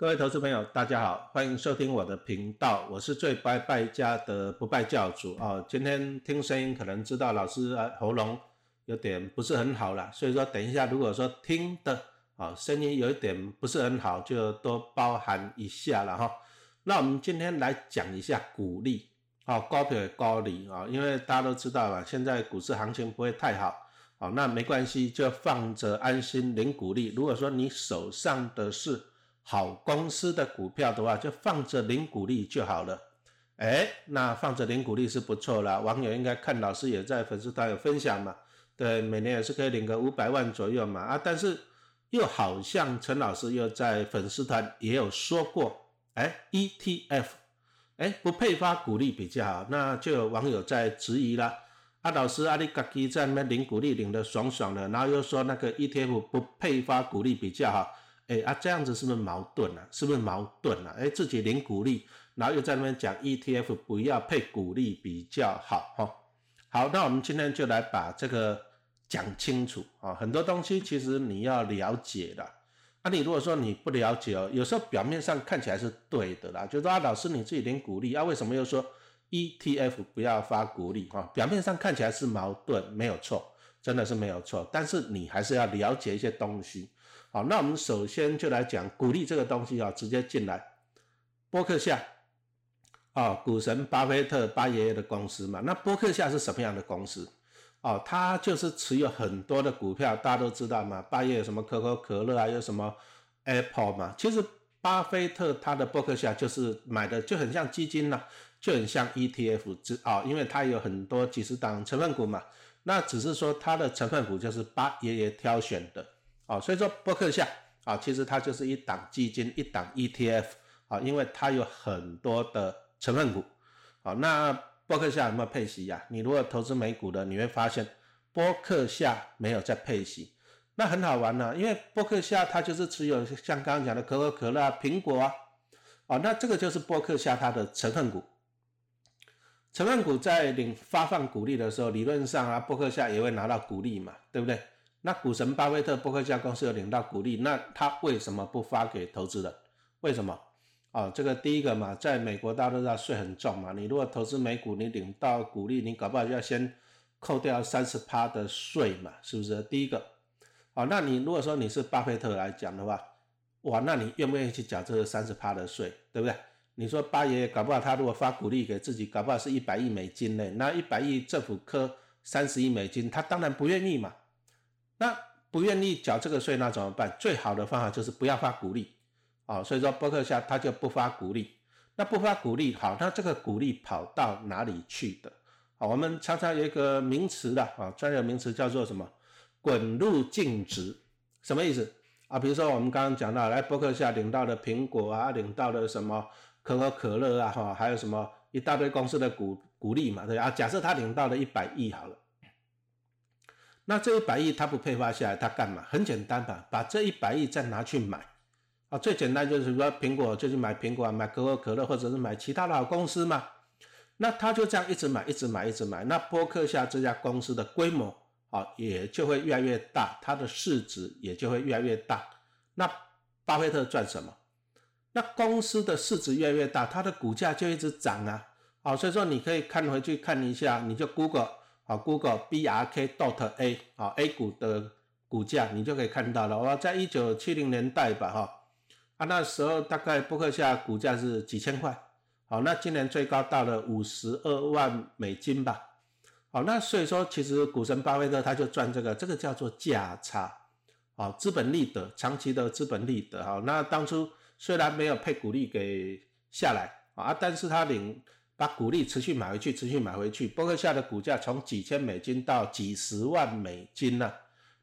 各位投资朋友，大家好，欢迎收听我的频道，我是最败败家的不败教主啊。今天听声音可能知道老师啊喉咙有点不是很好了，所以说等一下如果说听的啊声音有一点不是很好，就多包涵一下了哈。那我们今天来讲一下股利啊，高票高利啊，因为大家都知道了，现在股市行情不会太好，好那没关系，就放着安心领股利。如果说你手上的是好公司的股票的话，就放着领股利就好了。哎，那放着领股利是不错了。网友应该看老师也在粉丝团有分享嘛，对，每年也是可以领个五百万左右嘛。啊，但是又好像陈老师又在粉丝团也有说过，哎，ETF，哎，不配发股利比较好。那就有网友在质疑了，啊，老师阿里嘎基在那边领股利领得爽爽的，然后又说那个 ETF 不配发股利比较好。哎啊，这样子是不是矛盾啊？是不是矛盾啊？哎，自己领股利，然后又在那边讲 ETF 不要配股利比较好哈。好，那我们今天就来把这个讲清楚啊。很多东西其实你要了解的。啊，你如果说你不了解哦，有时候表面上看起来是对的啦，就说啊，老师你自己领股利啊，为什么又说 ETF 不要发股利啊？表面上看起来是矛盾，没有错，真的是没有错。但是你还是要了解一些东西。好，那我们首先就来讲鼓励这个东西啊，直接进来。波克夏啊，股神巴菲特巴爷爷的公司嘛。那波克夏是什么样的公司？哦，他就是持有很多的股票，大家都知道嘛。巴爷有什么可口可乐啊，有什么 Apple 嘛。其实巴菲特他的波克夏就是买的就很像基金呐，就很像 ETF 之啊，因为他有很多几十档成分股嘛。那只是说他的成分股就是巴爷爷挑选的。啊，所以说波克夏啊，其实它就是一档基金，一档 ETF 啊，因为它有很多的成分股。好，那波克夏有没有配息呀？你如果投资美股的，你会发现波克夏没有在配息，那很好玩呢，因为波克夏它就是持有像刚刚讲的可口可乐、啊苹果啊，哦，那这个就是波克夏它的成分股。成分股在领发放股利的时候，理论上啊，波克夏也会拿到股利嘛，对不对？那股神巴菲特伯克夏公司有领到股利，那他为什么不发给投资人？为什么？哦，这个第一个嘛，在美国大家都知道税很重嘛，你如果投资美股，你领到股利，你搞不好就要先扣掉三十趴的税嘛，是不是？第一个，哦，那你如果说你是巴菲特来讲的话，哇，那你愿不愿意去缴这个三十趴的税，对不对？你说巴爷爷搞不好他如果发股利给自己，搞不好是一百亿美金呢，那一百亿政府科三十亿美金，他当然不愿意嘛。那不愿意缴这个税，那怎么办？最好的方法就是不要发股利，啊，所以说伯克夏他就不发股利。那不发股利，好，那这个股利跑到哪里去的？好，我们常常有一个名词的啊，专有名词叫做什么？滚入净值，什么意思啊？比如说我们刚刚讲到，来伯克夏领到的苹果啊，领到的什么可口可乐啊，哈，还有什么一大堆公司的股股利嘛，对啊？假设他领到了一百亿好了。那这一百亿他不配发下来，他干嘛？很简单吧，把这一百亿再拿去买啊！最简单就是说，苹果就去买苹果，买可口可乐，或者是买其他的好公司嘛。那他就这样一直买，一直买，一直买。那波克夏这家公司的规模啊，也就会越来越大，它的市值也就会越来越大。那巴菲特赚什么？那公司的市值越来越大，它的股价就一直涨啊！好，所以说你可以看回去看一下，你就 Google。啊，Google B R K dot A 啊，A 股的股价你就可以看到了。我在一九七零年代吧，哈啊，那时候大概伯克夏股价是几千块，好，那今年最高到了五十二万美金吧，好，那所以说其实股神巴菲特他就赚这个，这个叫做价差，啊，资本利得，长期的资本利得，哈，那当初虽然没有配股利给下来啊，但是他领。把股利持续买回去，持续买回去。伯克夏的股价从几千美金到几十万美金了。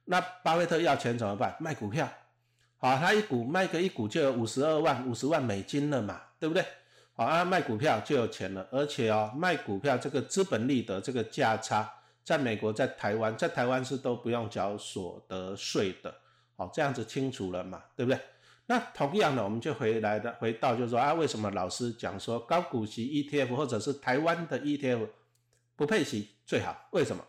那巴菲特要钱怎么办？卖股票。好，他一股卖个一股就有五十二万、五十万美金了嘛，对不对？好啊，卖股票就有钱了。而且哦，卖股票这个资本利得这个价差，在美国、在台湾、在台湾是都不用缴所得税的。好，这样子清楚了嘛，对不对？那同样的，我们就回来的回到，就是说啊，为什么老师讲说高股息 ETF 或者是台湾的 ETF 不配息最好？为什么？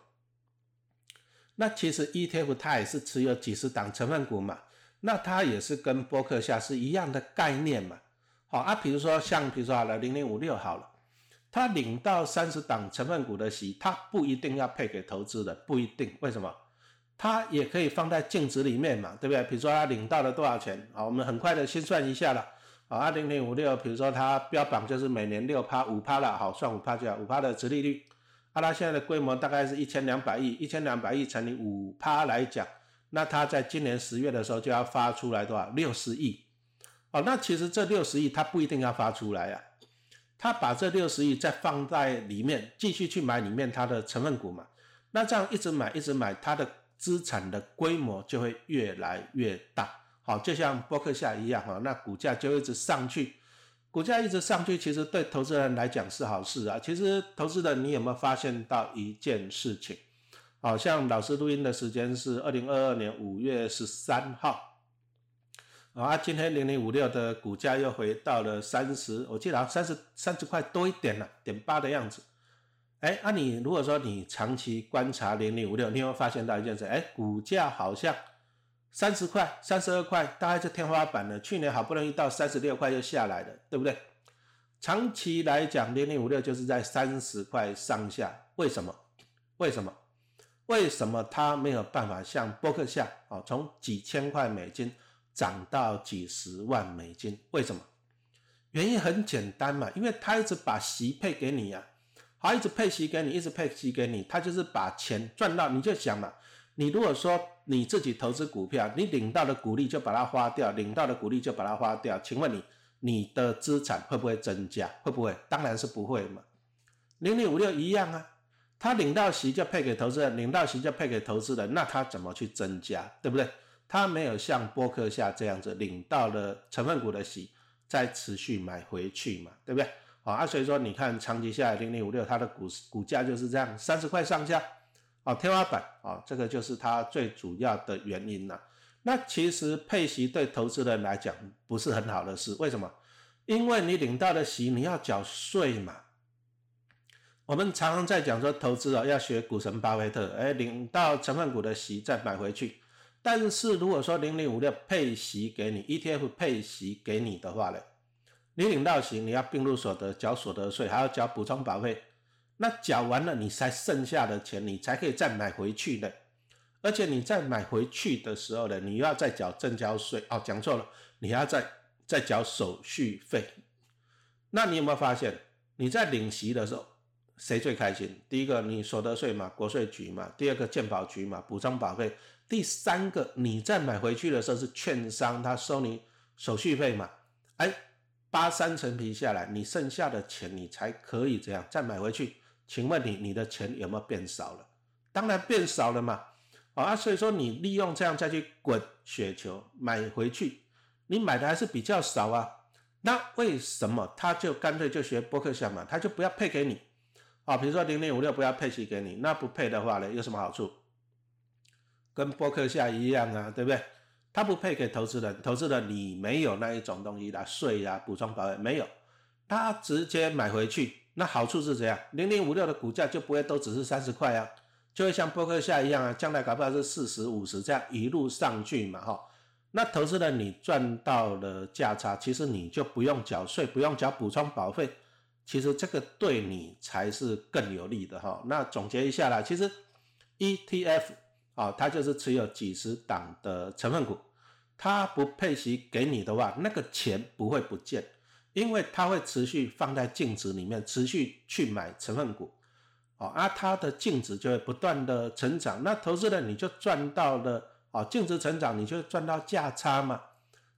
那其实 ETF 它也是持有几十档成分股嘛，那它也是跟波克夏是一样的概念嘛。好啊，比如说像比如说好了零零五六好了，它领到三十档成分股的息，它不一定要配给投资的，不一定。为什么？它也可以放在净值里面嘛，对不对？比如说它领到了多少钱？好，我们很快的心算一下了。好，二零零五六，比如说它标榜就是每年六趴五趴了，好，算五趴就好，五趴的殖利率。啊，它现在的规模大概是一千两百亿，一千两百亿乘以五趴来讲，那它在今年十月的时候就要发出来多少？六十亿。哦，那其实这六十亿它不一定要发出来啊，它把这六十亿再放在里面，继续去买里面它的成分股嘛。那这样一直买一直买，它的资产的规模就会越来越大。好，就像波克夏一样哈，那股价就一直上去，股价一直上去，其实对投资人来讲是好事啊。其实投资人，你有没有发现到一件事情？好像老师录音的时间是二零二二年五月十三号，啊，今天零零五六的股价又回到了三十，我记得三十三十块多一点了，点八的样子。哎，那你如果说你长期观察零零五六，你会发现到一件事，哎，股价好像。三十块、三十二块，大概是天花板了。去年好不容易到三十六块又下来了，对不对？长期来讲，零零五六就是在三十块上下。为什么？为什么？为什么它没有办法像波克夏啊，从几千块美金涨到几十万美金？为什么？原因很简单嘛，因为它一直把息配给你呀，好，一直配息给你，一直配息给你，他就是把钱赚到。你就想嘛，你如果说。你自己投资股票，你领到的股利就把它花掉，领到的股利就把它花掉。请问你，你的资产会不会增加？会不会？当然是不会嘛。零零五六一样啊，他领到息就配给投资人，领到息就配给投资人，那他怎么去增加？对不对？他没有像波克夏这样子领到了成分股的息，再持续买回去嘛，对不对？好啊，所以说你看长期下来，零零五六它的股股价就是这样，三十块上下。啊，天花板啊，这个就是它最主要的原因了。那其实配息对投资人来讲不是很好的事，为什么？因为你领到的息你要缴税嘛。我们常常在讲说投资啊，要学股神巴菲特，哎，领到成分股的息再买回去。但是如果说零零五六配息给你，ETF 配息给你的话呢，你领到息你要并入所得，缴所得税，还要缴补充保费。那缴完了，你才剩下的钱，你才可以再买回去的。而且你再买回去的时候呢，你又要再缴正交税哦，讲错了，你还要再再缴手续费。那你有没有发现，你在领息的时候，谁最开心？第一个，你所得税嘛，国税局嘛；第二个，健保局嘛，补充保费；第三个，你再买回去的时候是券商他收你手续费嘛？哎，八三层皮下来，你剩下的钱你才可以这样再买回去。请问你，你的钱有没有变少了？当然变少了嘛！啊，所以说你利用这样再去滚雪球买回去，你买的还是比较少啊。那为什么他就干脆就学波克夏嘛？他就不要配给你啊？比如说零零五六不要配息给你，那不配的话呢，有什么好处？跟波克夏一样啊，对不对？他不配给投资人，投资人你没有那一种东西的税啊、补充保险没有，他直接买回去。那好处是怎样？零零五六的股价就不会都只是三十块啊，就会像波克夏一样啊，将来搞不好是四十五十这样一路上去嘛，哈。那投资人你赚到了价差，其实你就不用缴税，不用缴补充保费，其实这个对你才是更有利的哈。那总结一下啦，其实 ETF 啊，它就是持有几十档的成分股，它不配息给你的话，那个钱不会不见。因为它会持续放在净值里面，持续去买成分股，哦，啊，它的净值就会不断的成长，那投资人你就赚到了，哦，净值成长你就赚到价差嘛，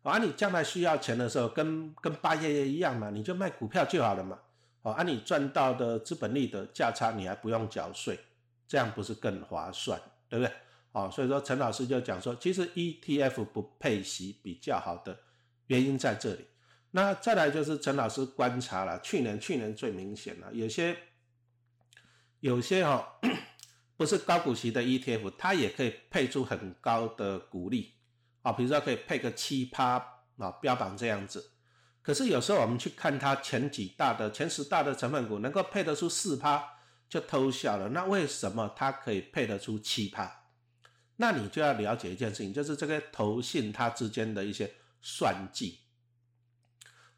啊，你将来需要钱的时候，跟跟八爷爷一样嘛，你就卖股票就好了嘛，哦，啊，你赚到的资本利的价差你还不用缴税，这样不是更划算，对不对？哦，所以说陈老师就讲说，其实 ETF 不配息比较好的原因在这里。那再来就是陈老师观察了，去年去年最明显了，有些有些哈 不是高股息的 ETF，它也可以配出很高的股利啊，比如说可以配个七趴啊，标榜这样子。可是有时候我们去看它前几大的前十大的成分股，能够配得出四趴就偷笑了。那为什么它可以配得出七趴？那你就要了解一件事情，就是这个投信它之间的一些算计。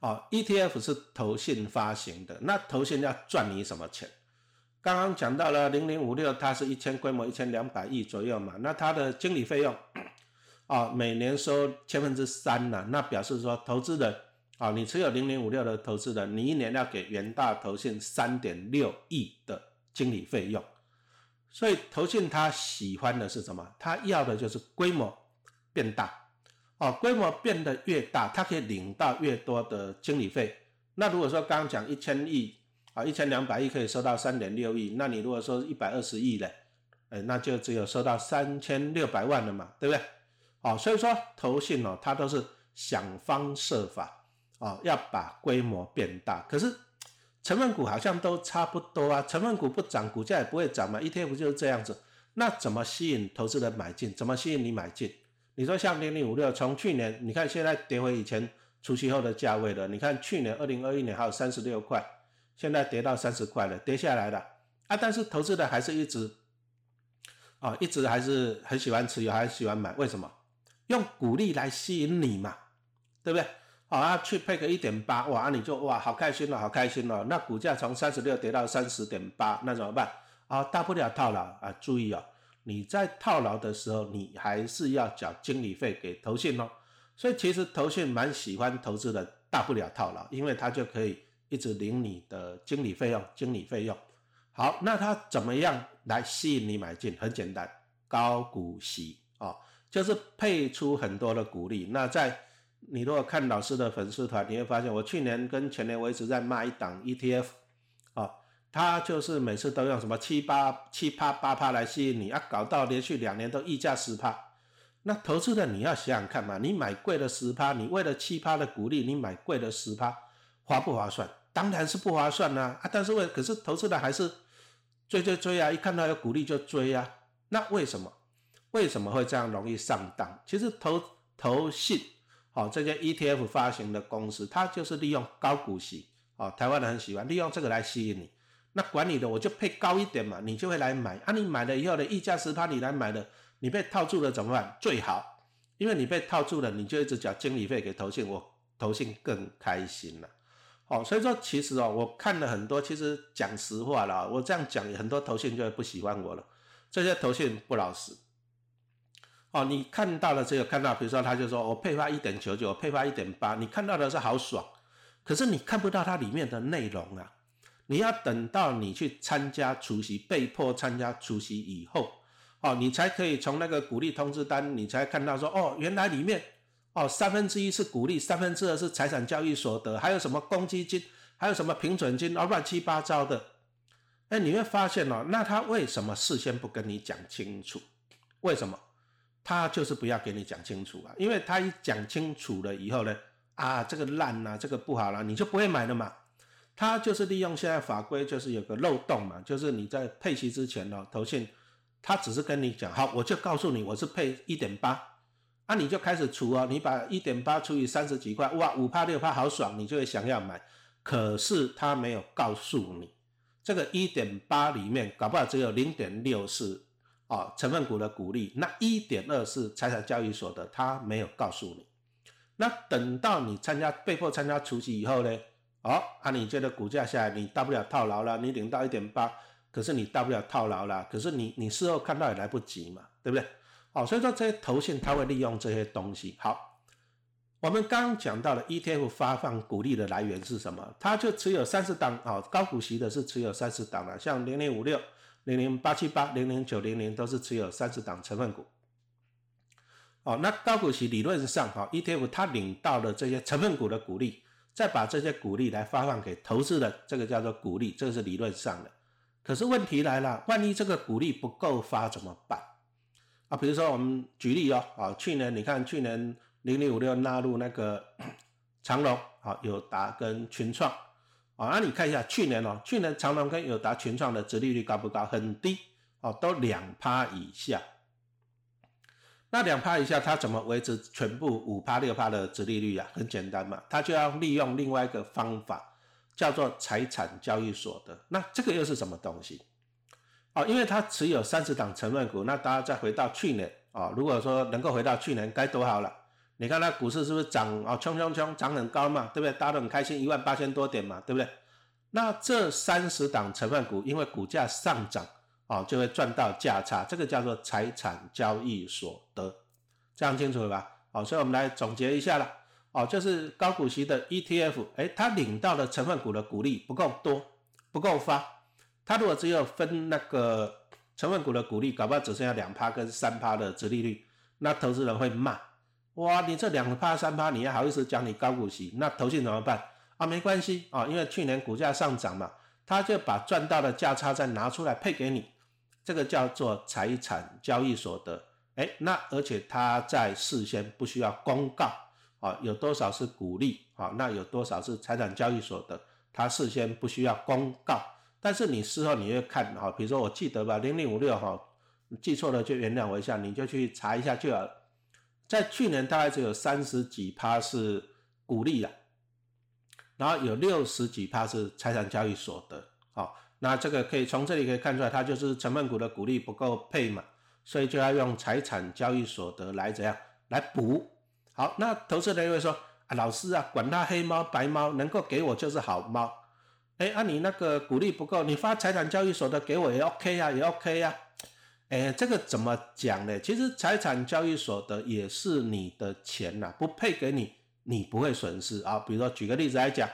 哦，ETF 是投信发行的，那投信要赚你什么钱？刚刚讲到了零零五六，它是一千规模一千两百亿左右嘛，那它的经理费用，啊，每年收千分之三呢，那表示说投资人，啊，你持有零零五六的投资人，你一年要给元大投信三点六亿的经理费用，所以投信他喜欢的是什么？他要的就是规模变大。哦，规模变得越大，它可以领到越多的经理费。那如果说刚刚讲一千亿啊，一千两百亿可以收到三点六亿，那你如果说一百二十亿嘞，哎，那就只有收到三千六百万了嘛，对不对？哦，所以说投信哦，它都是想方设法哦，要把规模变大。可是成分股好像都差不多啊，成分股不涨，股价也不会涨嘛，ETF 就是这样子。那怎么吸引投资人买进？怎么吸引你买进？你说像零零五六，从去年你看现在跌回以前除夕后的价位了。你看去年二零二一年还有三十六块，现在跌到三十块了，跌下来了啊！但是投资的还是一直啊，一直还是很喜欢持有，还是喜欢买。为什么？用鼓励来吸引你嘛，对不对？啊，去配个一点八，哇，你就哇好开心了，好开心了。那股价从三十六跌到三十点八，那怎么办？啊，大不了套牢啊！注意哦。你在套牢的时候，你还是要缴经理费给投信哦。所以其实投信蛮喜欢投资的，大不了套牢，因为他就可以一直领你的经理费用。经理费用好，那他怎么样来吸引你买进？很简单，高股息啊，就是配出很多的股利。那在你如果看老师的粉丝团，你会发现我去年跟前年我一直在卖一档 ETF 啊。他就是每次都用什么七八七趴八趴来吸引你啊，搞到连续两年都溢价十趴。那投资的你要想想看嘛，你买贵的十趴，你为了七趴的鼓励，你买贵的十趴，划不划算？当然是不划算呐啊！但是为可是投资的还是追追追啊，一看到有鼓励就追啊。那为什么？为什么会这样容易上当？其实投投信好这些 ETF 发行的公司，它就是利用高股息哦，台湾人很喜欢利用这个来吸引你。那管理的我就配高一点嘛，你就会来买啊。你买了以后的溢价十趴，你来买的，你被套住了怎么办？最好，因为你被套住了，你就一直缴经理费给投信，我投信更开心了。好，所以说其实哦，我看了很多，其实讲实话了，我这样讲，很多投信就会不喜欢我了。这些投信不老实。哦，你看到了只有看到，比如说他就说我配发一点九九，配发一点八，你看到的是好爽，可是你看不到它里面的内容啊。你要等到你去参加除夕，被迫参加除夕以后，哦，你才可以从那个鼓励通知单，你才看到说，哦，原来里面，哦，三分之一是鼓励，三分之二是财产交易所得，还有什么公积金，还有什么平准金，哦，乱七八糟的。哎，你会发现哦，那他为什么事先不跟你讲清楚？为什么？他就是不要给你讲清楚啊，因为他一讲清楚了以后呢，啊，这个烂呐，这个不好了，你就不会买了嘛。他就是利用现在法规，就是有个漏洞嘛，就是你在配息之前呢，投信他只是跟你讲，好，我就告诉你我是配一点八，啊，你就开始除哦，你把一点八除以三十几块，哇，五帕六帕好爽，你就会想要买。可是他没有告诉你，这个一点八里面搞不好只有零点六是哦成分股的股利，那一点二是财产交易所的，他没有告诉你。那等到你参加被迫参加除息以后呢？哦，啊，你觉得股价下来，你大不了套牢了，你领到一点八，可是你大不了套牢了，可是你你事后看到也来不及嘛，对不对？哦，所以说这些投信他会利用这些东西。好，我们刚刚讲到了 ETF 发放股利的来源是什么？它就持有三十档，哦，高股息的是持有三十档了，像零零五六、零零八七八、零零九零零都是持有三十档成分股。哦，那高股息理论上，哈，ETF 它领到了这些成分股的股利。再把这些股利来发放给投资人，这个叫做股利，这个是理论上的。可是问题来了，万一这个股利不够发怎么办？啊，比如说我们举例哦，啊，去年你看去年零零五六纳入那个长隆，啊，友达跟群创，啊，那你看一下去年哦，去年长隆跟友达、群创的殖利率高不高？很低，哦，都两趴以下。那两趴以下，它怎么维持全部五趴六趴的殖利率啊？很简单嘛，它就要利用另外一个方法，叫做财产交易所得。那这个又是什么东西？哦，因为它持有三十档成分股。那大家再回到去年啊，如果说能够回到去年该多好了。你看那股市是不是涨啊？冲冲冲，涨很高嘛，对不对？大家都很开心，一万八千多点嘛，对不对？那这三十档成分股，因为股价上涨啊，就会赚到价差，这个叫做财产交易所得，这样清楚了吧？好，所以我们来总结一下了，哦，就是高股息的 ETF，哎，它领到的成分股的股利不够多，不够发，它如果只有分那个成分股的股利，搞不好只剩下两趴跟三趴的殖利率，那投资人会骂，哇，你这两趴三趴，你还好意思讲你高股息？那投信怎么办？啊，没关系啊，因为去年股价上涨嘛，他就把赚到的价差再拿出来配给你，这个叫做财产交易所得。哎，那而且他在事先不需要公告啊，有多少是股利啊，那有多少是财产交易所得，他事先不需要公告。但是你事后你会看哈，比如说我记得吧，零零五六哈，记错了就原谅我一下，你就去查一下就好了。在去年大概只有三十几趴是股利了。然后有六十几趴是财产交易所得，好，那这个可以从这里可以看出来，它就是成分股的股利不够配嘛，所以就要用财产交易所得来怎样来补。好，那投资人会说啊，老师啊，管它黑猫白猫，能够给我就是好猫。哎，啊你那个股利不够，你发财产交易所得给我也 OK 呀，也 OK 呀。哎，这个怎么讲呢？其实财产交易所得也是你的钱呐，不配给你。你不会损失啊，比如说举个例子来讲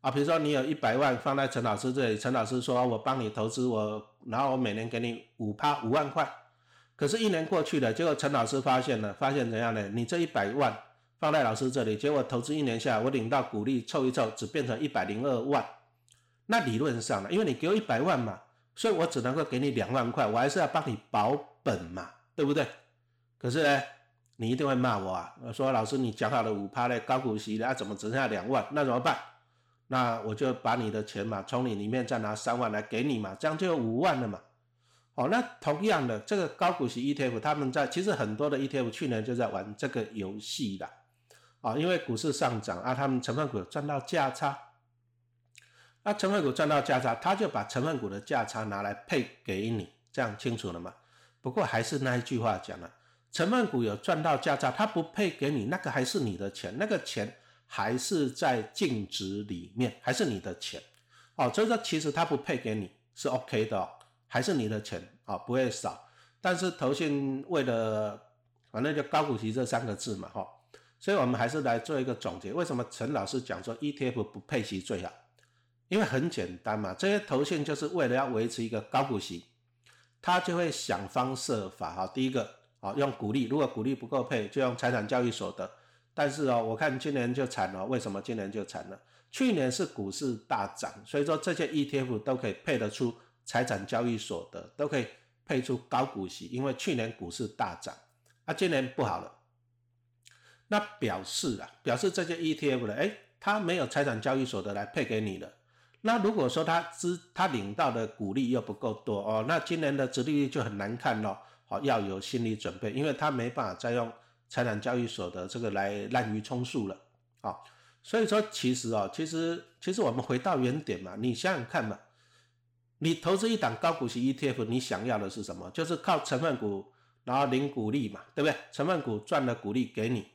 啊，比如说你有一百万放在陈老师这里，陈老师说我帮你投资我，然后我每年给你五趴五万块，可是，一年过去了，结果陈老师发现了，发现怎样呢？你这一百万放在老师这里，结果投资一年下来，我领到股利凑一凑，只变成一百零二万。那理论上呢，因为你给我一百万嘛，所以我只能够给你两万块，我还是要帮你保本嘛，对不对？可是呢？你一定会骂我啊！说老师，你讲好了五趴的高股息的，啊，怎么只剩下两万？那怎么办？那我就把你的钱嘛，从你里面再拿三万来给你嘛，这样就有五万了嘛。好，那同样的这个高股息 ETF，他们在其实很多的 ETF 去年就在玩这个游戏的啊，因为股市上涨啊，他们成分股赚到价差，那成分股赚到价差，他就把成分股的价差拿来配给你，这样清楚了吗？不过还是那一句话讲了。成分股有赚到价差，他不配给你，那个还是你的钱，那个钱还是在净值里面，还是你的钱，哦，所以说其实他不配给你是 OK 的，还是你的钱啊，不会少。但是投信为了反正就高股息这三个字嘛，哈，所以我们还是来做一个总结，为什么陈老师讲说 ETF 不配息最好？因为很简单嘛，这些投信就是为了要维持一个高股息，他就会想方设法，哈，第一个。啊，用股利，如果股利不够配，就用财产交易所得。但是哦，我看今年就惨了。为什么今年就惨了？去年是股市大涨，所以说这些 ETF 都可以配得出财产交易所得，都可以配出高股息，因为去年股市大涨。啊，今年不好了，那表示啊，表示这些 ETF 的，哎，它没有财产交易所得来配给你的。那如果说他资他领到的股利又不够多哦，那今年的殖利率就很难看咯。好，要有心理准备，因为他没办法再用财产交易所的这个来滥竽充数了。好，所以说其实啊，其实其实我们回到原点嘛，你想想看嘛，你投资一档高股息 ETF，你想要的是什么？就是靠成分股，然后领股利嘛，对不对？成分股赚了股利给你，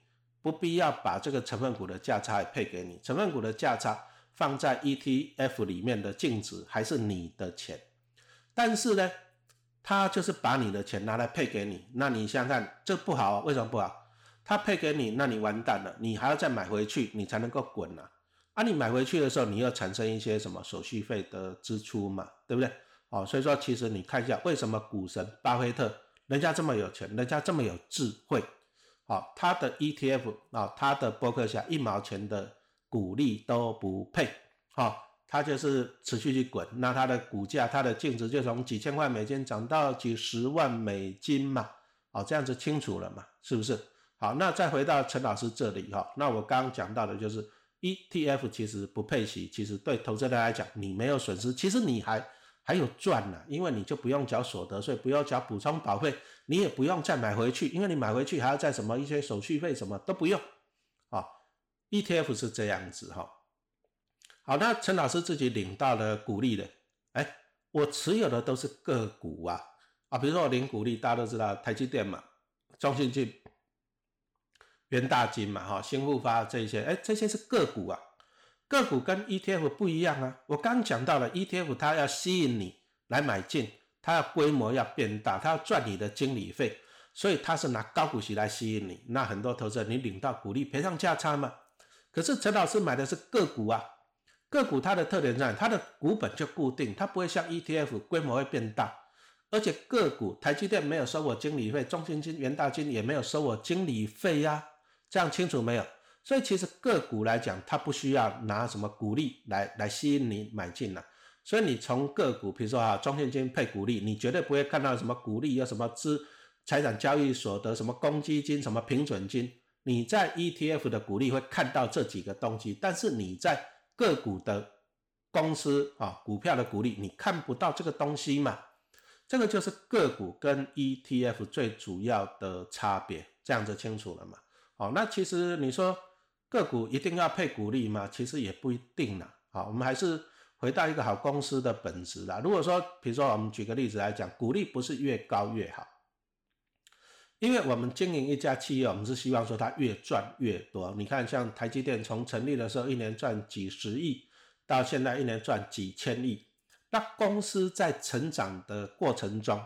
不必要把这个成分股的价差也配给你，成分股的价差放在 ETF 里面的净值还是你的钱，但是呢？他就是把你的钱拿来配给你，那你想想看，这不好，为什么不好？他配给你，那你完蛋了，你还要再买回去，你才能够滚啊！啊，你买回去的时候，你要产生一些什么手续费的支出嘛，对不对？哦，所以说其实你看一下，为什么股神巴菲特人家这么有钱，人家这么有智慧，好，他的 ETF 啊，他的博客下一毛钱的股利都不配，好。它就是持续去滚，那它的股价、它的净值就从几千块美金涨到几十万美金嘛，哦，这样子清楚了嘛，是不是？好，那再回到陈老师这里哈，那我刚刚讲到的就是 ETF 其实不配息，其实对投资人来讲你没有损失，其实你还还有赚呢，因为你就不用缴所得税，不用缴补充保费，你也不用再买回去，因为你买回去还要再什么一些手续费什么都不用，，ETF 是这样子哈。好，那陈老师自己领到了股利的，哎，我持有的都是个股啊，啊，比如说我领股利，大家都知道台积电嘛，中信金、元大金嘛，哈，新富发这些，哎，这些是个股啊，个股跟 ETF 不一样啊。我刚讲到了 ETF，它要吸引你来买进，它要规模要变大，它要赚你的经理费，所以它是拿高股息来吸引你。那很多投资人，你领到股利赔上价差嘛？可是陈老师买的是个股啊，个股它的特点在它的股本就固定，它不会像 ETF 规模会变大，而且个股台积电没有收我经理费，中信金、元大金也没有收我经理费呀。这样清楚没有？所以其实个股来讲，它不需要拿什么股利来来吸引你买进了。所以你从个股，比如说啊，中信金配股利，你绝对不会看到什么股利，有什么资财产交易所得，什么公积金，什么平准金。你在 ETF 的股利会看到这几个东西，但是你在个股的公司啊，股票的股利，你看不到这个东西嘛？这个就是个股跟 ETF 最主要的差别，这样就清楚了嘛？好，那其实你说个股一定要配股利吗？其实也不一定啦。好，我们还是回到一个好公司的本质啦。如果说，比如说我们举个例子来讲，股利不是越高越好，因为我们经营一家企业，我们是希望说它越赚越多。你看，像台积电从成立的时候一年赚几十亿，到现在一年赚几千亿，那公司在成长的过程中，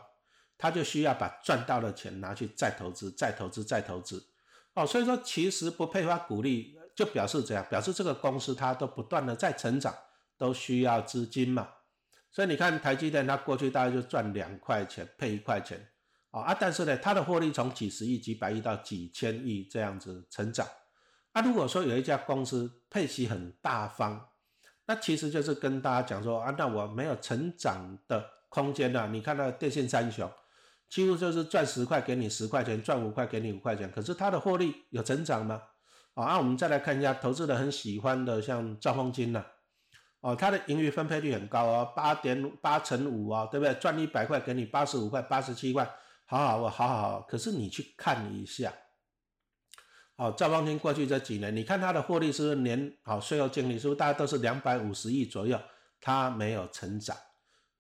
它就需要把赚到的钱拿去再投资、再投资、再投资。哦，所以说其实不配发股利，就表示怎样？表示这个公司它都不断的在成长，都需要资金嘛。所以你看台积电，它过去大概就赚两块钱配一块钱，啊啊，但是呢，它的获利从几十亿、几百亿到几千亿这样子成长。啊，如果说有一家公司配息很大方，那其实就是跟大家讲说啊，那我没有成长的空间了。你看那电信三雄。几乎就是赚十块给你十块钱，赚五块给你五块钱。可是它的获利有成长吗？啊，那我们再来看一下投资人很喜欢的，像兆丰金呐，哦，它的盈余分配率很高哦，八点八乘五啊，对不对？赚一百块给你八十五块、八十七块，好好我好好好。可是你去看一下，哦，兆丰金过去这几年，你看他的获利是不是年好税后净利是不是大家都是两百五十亿左右？他没有成长。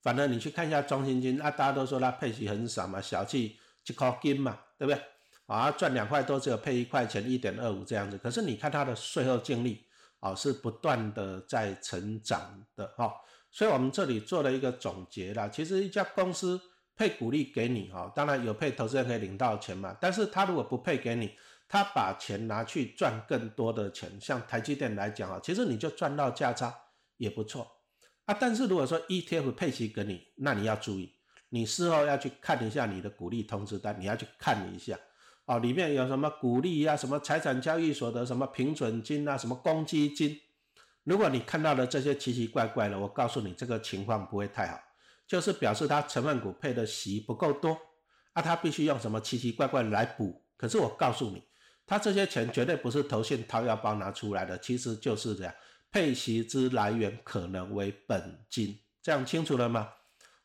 反正你去看一下中信金，那大家都说他配息很少嘛，小气一块金嘛，对不对？啊，赚两块多只有配一块钱，一点二五这样子。可是你看它的税后净利，啊，是不断的在成长的哈。所以我们这里做了一个总结啦。其实一家公司配股利给你哈，当然有配投资人可以领到钱嘛。但是他如果不配给你，他把钱拿去赚更多的钱，像台积电来讲啊，其实你就赚到价差也不错。啊，但是如果说 ETF 配息给你，那你要注意，你事后要去看一下你的股利通知单，你要去看一下，哦，里面有什么股利啊，什么财产交易所得，什么平准金啊，什么公积金，如果你看到了这些奇奇怪怪的，我告诉你，这个情况不会太好，就是表示它成分股配的息不够多，啊，它必须用什么奇奇怪怪来补。可是我告诉你，它这些钱绝对不是投信掏腰包拿出来的，其实就是这样。配息之来源可能为本金，这样清楚了吗？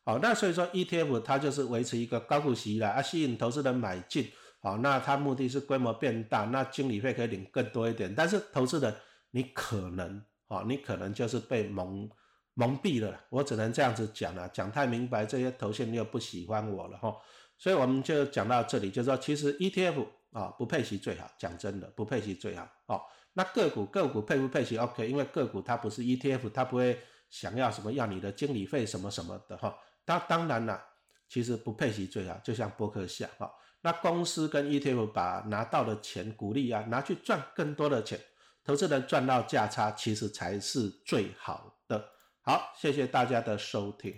好，那所以说 ETF 它就是维持一个高股息啦，啊，吸引投资人买进，好，那它目的是规模变大，那经理费可以领更多一点，但是投资人你可能，哦，你可能就是被蒙蒙蔽了，我只能这样子讲了，讲太明白，这些头衔又不喜欢我了哈，所以我们就讲到这里，就说其实 ETF 啊不配息最好，讲真的不配息最好，哦。那个股个股配不配息？OK，因为个股它不是 ETF，它不会想要什么要你的经理费什么什么的哈。当当然了，其实不配息最好，就像波克夏哈。那公司跟 ETF 把拿到的钱鼓励啊拿去赚更多的钱，投资人赚到价差，其实才是最好的。好，谢谢大家的收听。